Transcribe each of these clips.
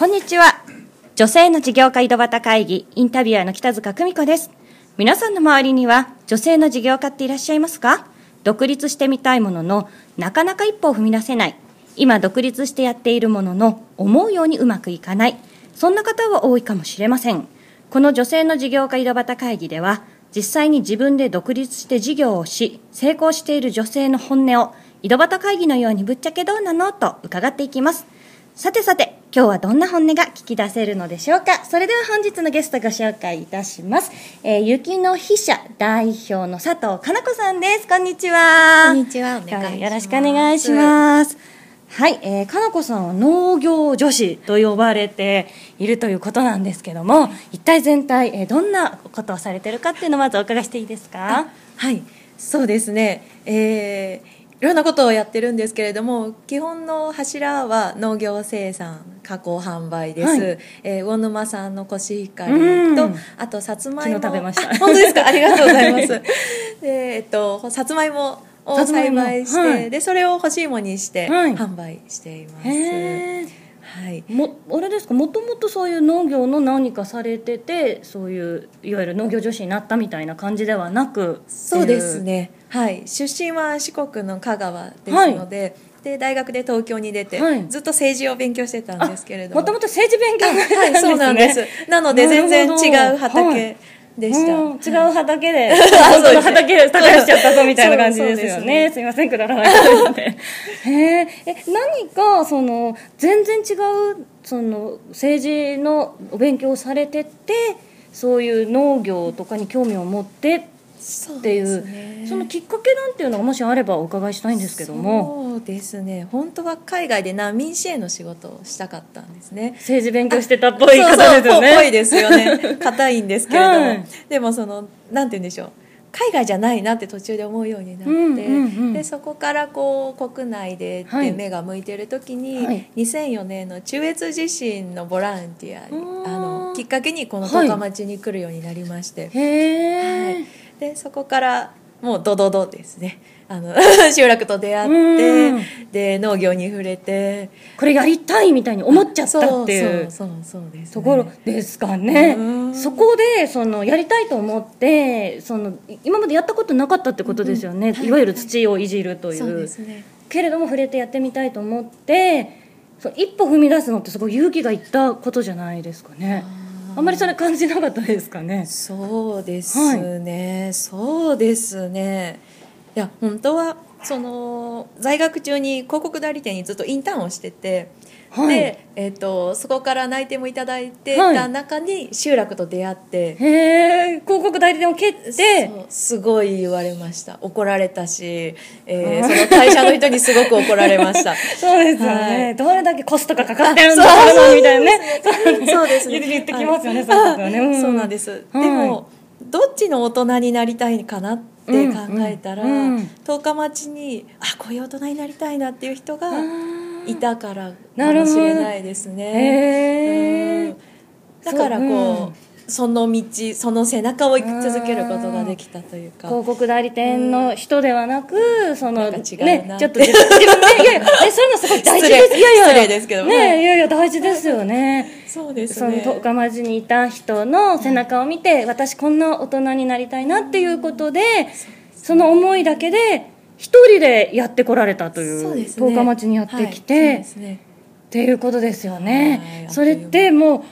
こんにちは。女性の事業家井戸端会議、インタビュアーの北塚久美子です。皆さんの周りには、女性の事業家っていらっしゃいますか？独立してみたいものの、なかなか一歩を踏み出せない。今独立してやっているものの、思うようにうまくいかない。そんな方は多いかもしれません。この女性の事業家井戸端会議では、実際に自分で独立して事業をし、成功している女性の本音を、井戸端会議のようにぶっちゃけどうなの？と伺っていきます。さてさて、今日はどんな本音が聞き出せるのでしょうか？それでは本日のゲストご紹介いたします。えー、雪の筆者代表の佐藤かな子さんです。こんにちは。こんにちは。お願い。よろしくお願いします。はい、えー、かなこさんは農業女子と呼ばれているということなんですけども、一体全体、えー、どんなことをされてるかっていうのをまずお伺いしていいですか？はい、そうですね。えーいろんなことをやってるんですけれども基本の柱は農業生産加工販売です、はい、えー、魚沼産のコシヒカリとあとさつまいも。食べました。本当ですか？ありがとうございます。でえっとさつまいもを栽培して、はい、でそれを干し芋にして販売しています、はい、もあれですか？もともとそういう農業の何かされててそういういわゆる農業女子になったみたいな感じではなくそうですね。はい。出身は四国の香川ですので、はい。で大学で東京に出て、はい、ずっと政治を勉強してたんですけれども。もともと政治勉強はいそうなんです。なので全然違う畑でした、うん、違う畑で、本当の畑で耕しちゃったぞみたいな感じですよね。すすみません、くだらない感じで。へえ、何か、その、全然違う、その、政治のお勉強をされてて、そういう農業とかに興味を持ってっていう、ね、そのきっかけなんていうのがもしあればお伺いしたいんですけども。そうですね。本当は海外で難民支援の仕事をしたかったんですね。政治勉強してたっぽい方ですよね。ぽいですよね。硬いんですけれども、はい、でもそのなんて言うんでしょう。海外じゃないなって途中で思うようになって、うんうんうん、でそこからこう国内でって目が向いてる時に、はい、2004年の中越地震のボランティアあのきっかけにこの十日町に来るようになりまして、はいでそこからもうドドドですね。あの 集落と出会ってで農業に触れてこれやりたいみたいに思っちゃったっていう。ところですかね。そこでそのやりたいと思ってその今までやったことなかったってことですよね、い、いわゆる土をいじるという,、ね、けれども触れてやってみたいと思ってそ一歩踏み出すのってすごい勇気がいったことじゃないですかね。あんまりそれ感じなかったですかね。そうですね、はい、そうですね。いや本当はその在学中に広告代理店にずっとインターンをしてて。はい、で、えーと、そこから内定もいただいてた中に集落と出会って、はい、へえ広告代理店を蹴ってすごい言われました。怒られたし、えー、その会社の人にすごく怒られました。そうですよね、はい、どれだけコストがかかってるんだろうみたいなね。そうですね。言ってきますよね、はい、そうね、うん、そうなんです、でもどっちの大人になりたいかなって考えたら、うん。うん、十日町にあこういう大人になりたいなっていう人がいたからかもしれないですね。だからこうその道その背中を行き続けることができたというか。広告代理店の人ではなく、そのねちょっと自分でいやいや そういうのすごい大事です。いやいや。失礼ですけどね。いやいや大事ですよね。そうですね。その十日町にいた人の背中を見て、私こんな大人になりたいなっていうことで、その思いだけで一人でやってこられたという十日町にやってきて、っていうことですよね、それってもう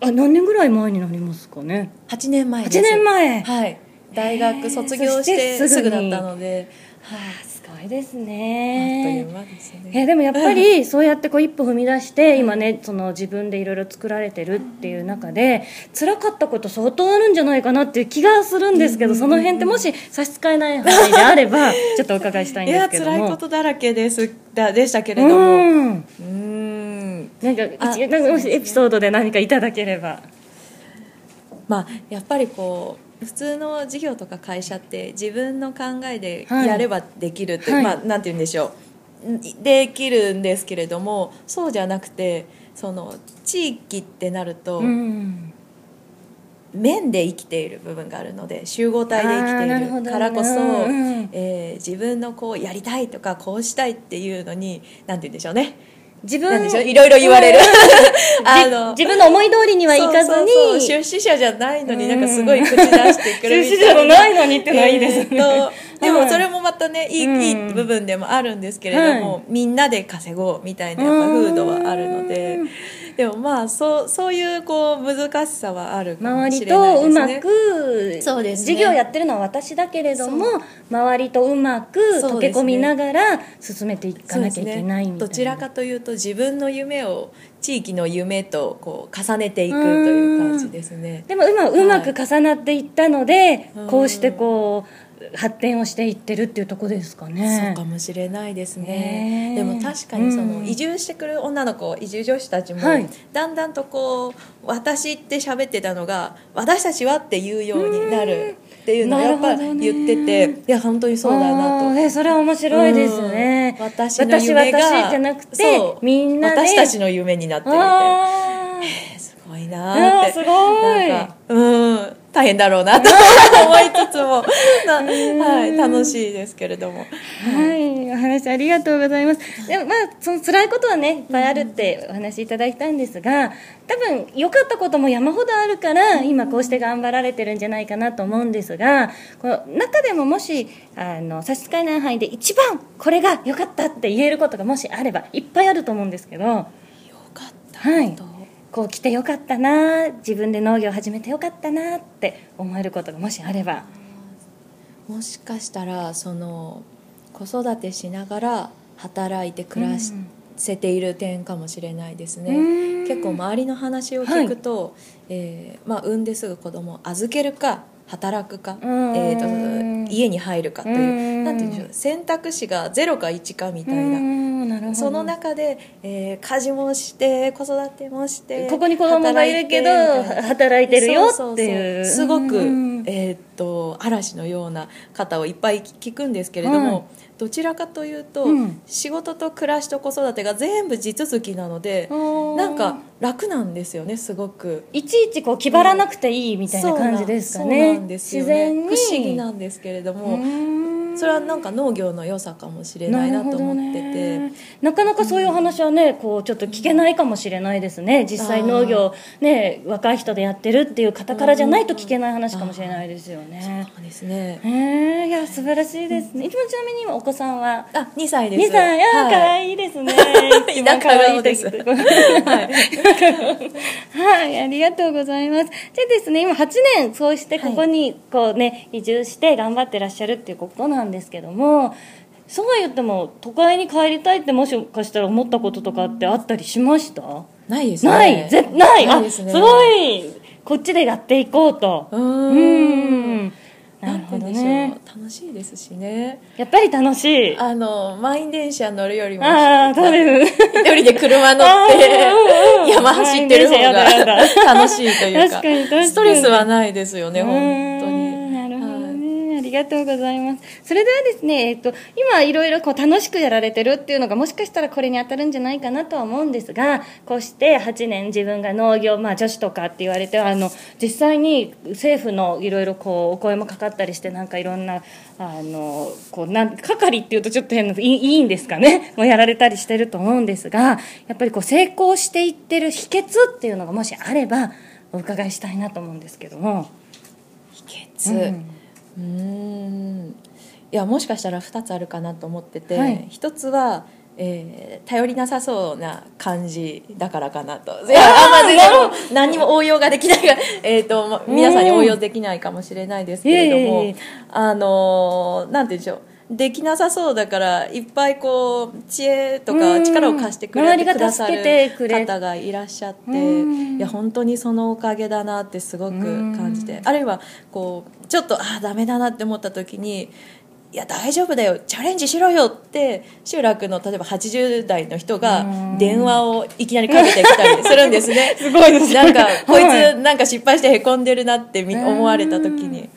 あ何年ぐらい前になりますかね？8年前です8年前。はい。大学卒業してすぐだったので、はあ、すごいですね。あっという間ですね。えでもやっぱりそうやってこう一歩踏み出して今ねその自分でいろいろ作られてるっていう中で辛かったこと相当あるんじゃないかなっていう気がするんですけどその辺ってもし差し支えない範囲であれば ちょっとお伺いしたいんですけども。いや辛いことだらけです。だでしたけれども。うん。うん。なんか一なんかもしエピソードで何かいただければ。まあやっぱりこう普通の事業とか会社って自分の考えでやればできるって、はい。まあなんて言うんでしょう。できるんですけれどもそうじゃなくてその地域ってなると、うん。面で生きている部分があるので集合体で生きているからこそ、うん。えー自分のこうやりたいとかこうしたいっていうのになんて言うんでしょうね自分いろいろ言われる。あじの自分の思い通りにはいかずに。出資者じゃないのになんかすごい口出してくるみたいな。出資者じゃないのにってのはいいですね。えーとではいもそれもまたねいい,、うん。いい部分でもあるんですけれども、はい。みんなで稼ごうみたいなやっぱ風土はあるので。うん。でもまあそうそういうこう難しさはあるかも周りしれないとうまですね。くそうですね。授業やってるのは私だけれども周りとうまく溶そうですね。け込みながら進めていかなきゃいけないみたいな。どちらかというと自分の夢を地域の夢とこう重ねていくという感じですね。でも今うまく重なっていったので、うん。こうしてこう発展をしていってるっていうところですかね。そうかもしれないですね。ねでも確かにそのうん。移住してくる女の子移住女子たちもはい。だんだんとこう私って喋ってたのが私たちはっていうようになるっていうのをやっぱ言ってていや本当にそうだなと。あーえそれは面白いですね、うん。私の夢が私私じゃなくてみんなで。私たちの夢になってるみたいな。すごいなーって。すごい。なんかうん大変だろうなと 思いつつも。な、はい、楽しいですけれども。はい、お話ありがとうございます。でもまあその辛いことはねいっぱいあるってお話いただいたんですが、多分良かったことも山ほどあるから今こうして頑張られてるんじゃないかなと思うんですが、この中でももしあの差し支えない範囲で一番これが良かったって言えることがもしあればいっぱいあると思うんですけど、よかったはい。とこう来てよかったな、自分で農業始めてよかったなって思えることがもしあれば。もしかしたらその子育てしながら働いて暮らせている点かもしれないですね、うん。結構周りの話を聞くと、えーまあ、産んですぐ子供を預けるか働くか、うん。えー、と家に入るかといううん。なんて言うんでしょう選択肢が0か1かみたいな。その中で、えー家事もして子育てもしてここに子供がいるけど働いてるよっていう。すごく、うん。えーっと嵐のような方をいっぱい聞くんですけれども、はいどちらかというと、うん。仕事と暮らしと子育てが全部地続きなのでおー。なんか楽なんですよねすごく。いちいちこう気張らなくていいみたいな感じですかね、なん自然不思議なんですけれども、うんそれはなんか農業の良さかもしれないなと思ってて。ななかなかそういうお話はねこうちょっと聞けないかもしれないですね。実際農業ね若い人でやってるっていう方からじゃないと聞けない話かもしれないですよね。そうですね。へえいや素晴らしいですね、一番ちなみに今お子さんはあ2歳です。2歳。あー、はい。かわいいです。ね一番田舎顔です。はい、ありがとうございます。でですね、今8年、そうしてここにこうね、移住して頑張ってらっしゃるっていうことなんですけども、そうは言っても、都会に帰りたいってもしかしたら思ったこととかってあったりしました？ないですね。ない？ぜない？あ、すないですね。ごい！こっちでやっていこうと。うん。なるほどね。楽しいですしね。やっぱり楽しい。あの満員電車乗るよりもああ、そうです。一人で車乗って山走ってる方が楽しいというか。ストレスはないですよね本当がとうございます。それではですね、えっと、今いろいろこう楽しくやられてるっていうのがもしかしたらこれに当たるんじゃないかなとは思うんですがこうして8年自分が農業、まあ、女子とかって言われてあの実際に政府のいろいろこうお声もかかったりしてなんかいろんなあのこうなん係っていうとちょっと変なのいいいいんですかね？もうやられたりしてると思うんですがやっぱりこう成功していってる秘訣っていうのがもしあればお伺いしたいなと思うんですけども。秘訣。うんうーん。いやもしかしたら2つあるかなと思ってて、はい。一つは、えー頼りなさそうな感じだからかなと。いやあまり何も応用ができないが、えーとま皆さんに応用できないかもしれないですけれども、いえいえいえ。あのーなんて言うんでしょうできなさそうだからいっぱいこう知恵とかうん。力を貸してくれてくださ助けてくれ。る方がいらっしゃってうん。いや本当にそのおかげだなってすごく感じてあるいはこうちょっとああダメだなって思った時にいや大丈夫だよチャレンジしろよって集落の例えば80代の人がうん。電話をいきなりかけてきたりするんですね。すごいですね。なんかこいはつなんか失敗してへこんでるなって思われた時に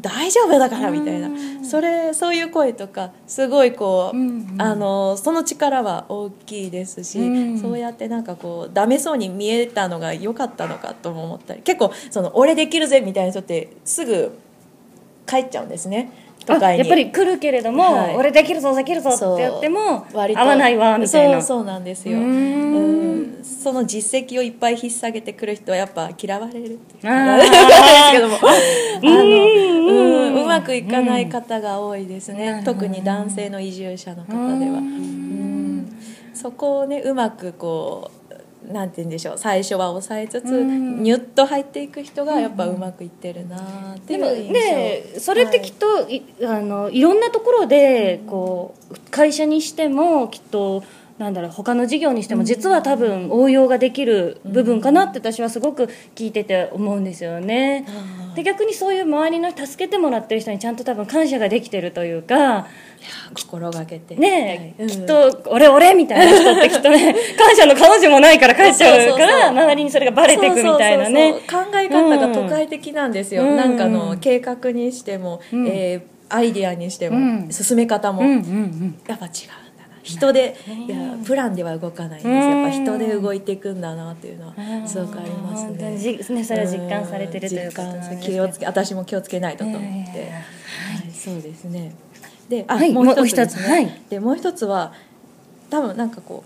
大丈夫だからみたいな。それそういう声とかすごいこう、うん。あのその力は大きいですし、うん。そうやってなんかこうダメそうに見えたのが良かったのかとも思ったり結構その俺できるぜみたいな人ってすぐ帰っちゃうんですね都会に。やっぱり来るけれども、はい。俺できるぞできるぞってやっても合わないわみたいな。そうそうなんですよ。うーん。うん。その実績をいっぱい引っ提げてくる人はやっぱ嫌われるあー。ですけども。あのうん。うまくいかない方が多いですね。特に男性の移住者の方では。うん。そこをねうまくこうなんて言うんでしょう最初は抑えつつうん。ニュッと入っていく人がやっぱうまくいってるなってでもいう印象。ねそれってきっと、い、あのいろんなところでこう会社にしてもきっとなんだろう他の事業にしても実は多分応用ができる部分かなって私はすごく聞いてて思うんですよね。で逆にそういう周りの助けてもらってる人にちゃんと多分感謝ができてるというか心がけて。ねえ、はい。きっと「俺俺」みたいな人ってきっとね感謝の彼女もないから帰っちゃうから周りにそれがバレていくみたいなね。考え方が都会的なんですよ、うん。なんかあの計画にしても、うん。えーアイディアにしても、うん。進め方も、うんうんうん。やっぱ違う人でね。いやプランでは動かないんです。うんやっぱ人で動いていくんだなっていうのはすごくありますね。じねそれは実感されてるということなんですね気をつけ私も気をつけないとと思って、えはい、そうですね。であ、はいもう一つね、もう一つはい。でもう一つは多分なんかこ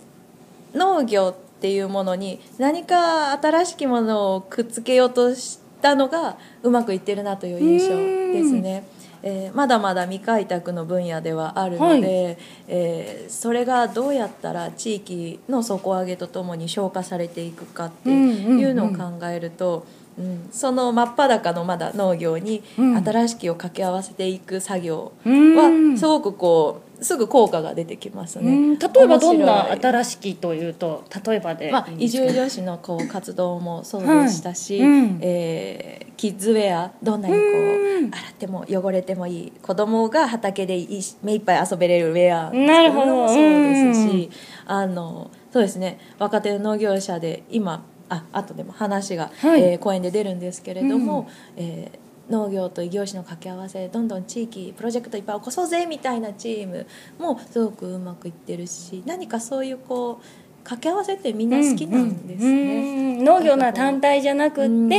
う農業っていうものに何か新しきものをくっつけようとしたのがうまくいってるなという印象ですね。えーまだまだ未開拓の分野ではあるので、はえーそれがどうやったら地域の底上げとともに消化されていくかっていうのを考えると、うんその真っ裸のまだ農業にうん。新しきを掛け合わせていく作業うん。はすごくこうすぐ効果が出てきますね。うん例えばどんな新しきというと例えばで、まあ、移住女子のこう活動もそうでしたし、はい。うん。えーキッズウェアどんなにこううん。洗っても汚れてもいい子供が畑でいい目いっぱい遊べれるウェアなるほど。そうですしあのそうですね。若手の農業者で今あ後でも話が、はい。えー講演で出るんですけれども、えー農業と異業種の掛け合わせどんどん地域プロジェクトいっぱい起こそうぜみたいなチームもすごくうまくいってるし何かそういうこう掛け合わせってみんな好きなんですね。うんうん農業の単体じゃなくって、うん。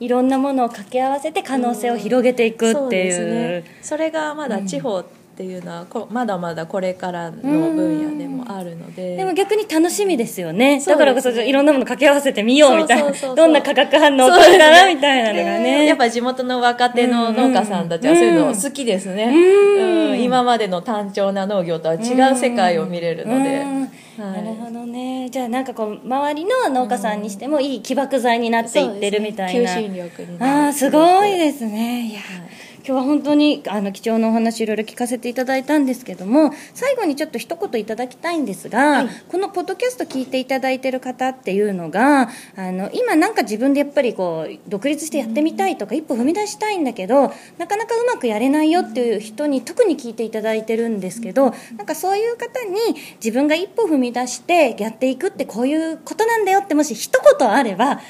いろんなものを掛け合わせて可能性を広げていくっていう,、そうですね、それがまだ地方っていうのはこまだまだこれからの分野でもあるので、でも逆に楽しみですよね。だからこそいろんなもの掛け合わせてみようみたいな。どんな化学反応起こるかなみたいなのがでね。やっぱ地元の若手の農家さんたちはそういうの好きですね、うん。うん。今までの単調な農業とは違う世界を見れるので、うん。はい。なるほどね。じゃあなんかこう周りの農家さんにしてもいい起爆剤になっていってるみたいな、そうですね。求心力にああすごいですね。いや、はい今日は本当にあの貴重なお話いろいろ聞かせていただいたんですけども最後にちょっと一言いただきたいんですが、はい。このポッドキャスト聞いていただいてる方っていうのがあの今なんか自分でやっぱりこう独立してやってみたいとか、一歩踏み出したいんだけどなかなかうまくやれないよっていう人に特に聞いていただいてるんですけどなんかそういう方に自分が一歩踏み出してやっていくってこういうことなんだよってもし一言あれば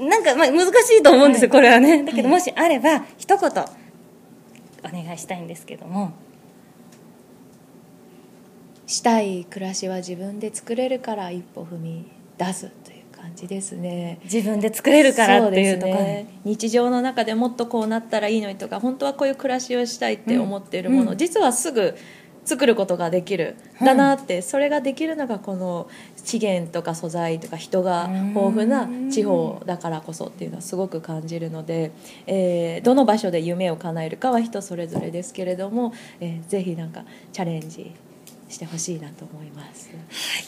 なんかまあ難しいと思うんですよ、これはね。だけどもしあれば一言お願いしたいんですけども。したい暮らしは自分で作れるから一歩踏み出すという感じですね。自分で作れるからっていうところね、日常の中でもっとこうなったらいいのにとか本当はこういう暮らしをしたいって思っているもの、うん。実はすぐ作ることができるうんだなって、それができるのがこの資源とか素材とか人が豊富な地方だからこそっていうのはすごく感じるので、えーどの場所で夢を叶えるかは人それぞれですけれども、えーぜひなんかチャレンジしてほしいなと思います。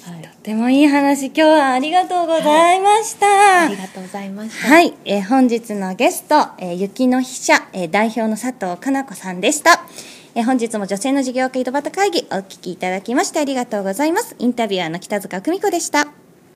はいとってもいい話今日はありがとうございました、ありがとうございました。はい、えー本日のゲスト、えー雪の飛車、えー代表の佐藤かな子さんでした。え本日も女性の事業家井戸端会議お聞きいただきましてありがとうございます。インタビュアーの北塚久美子でした。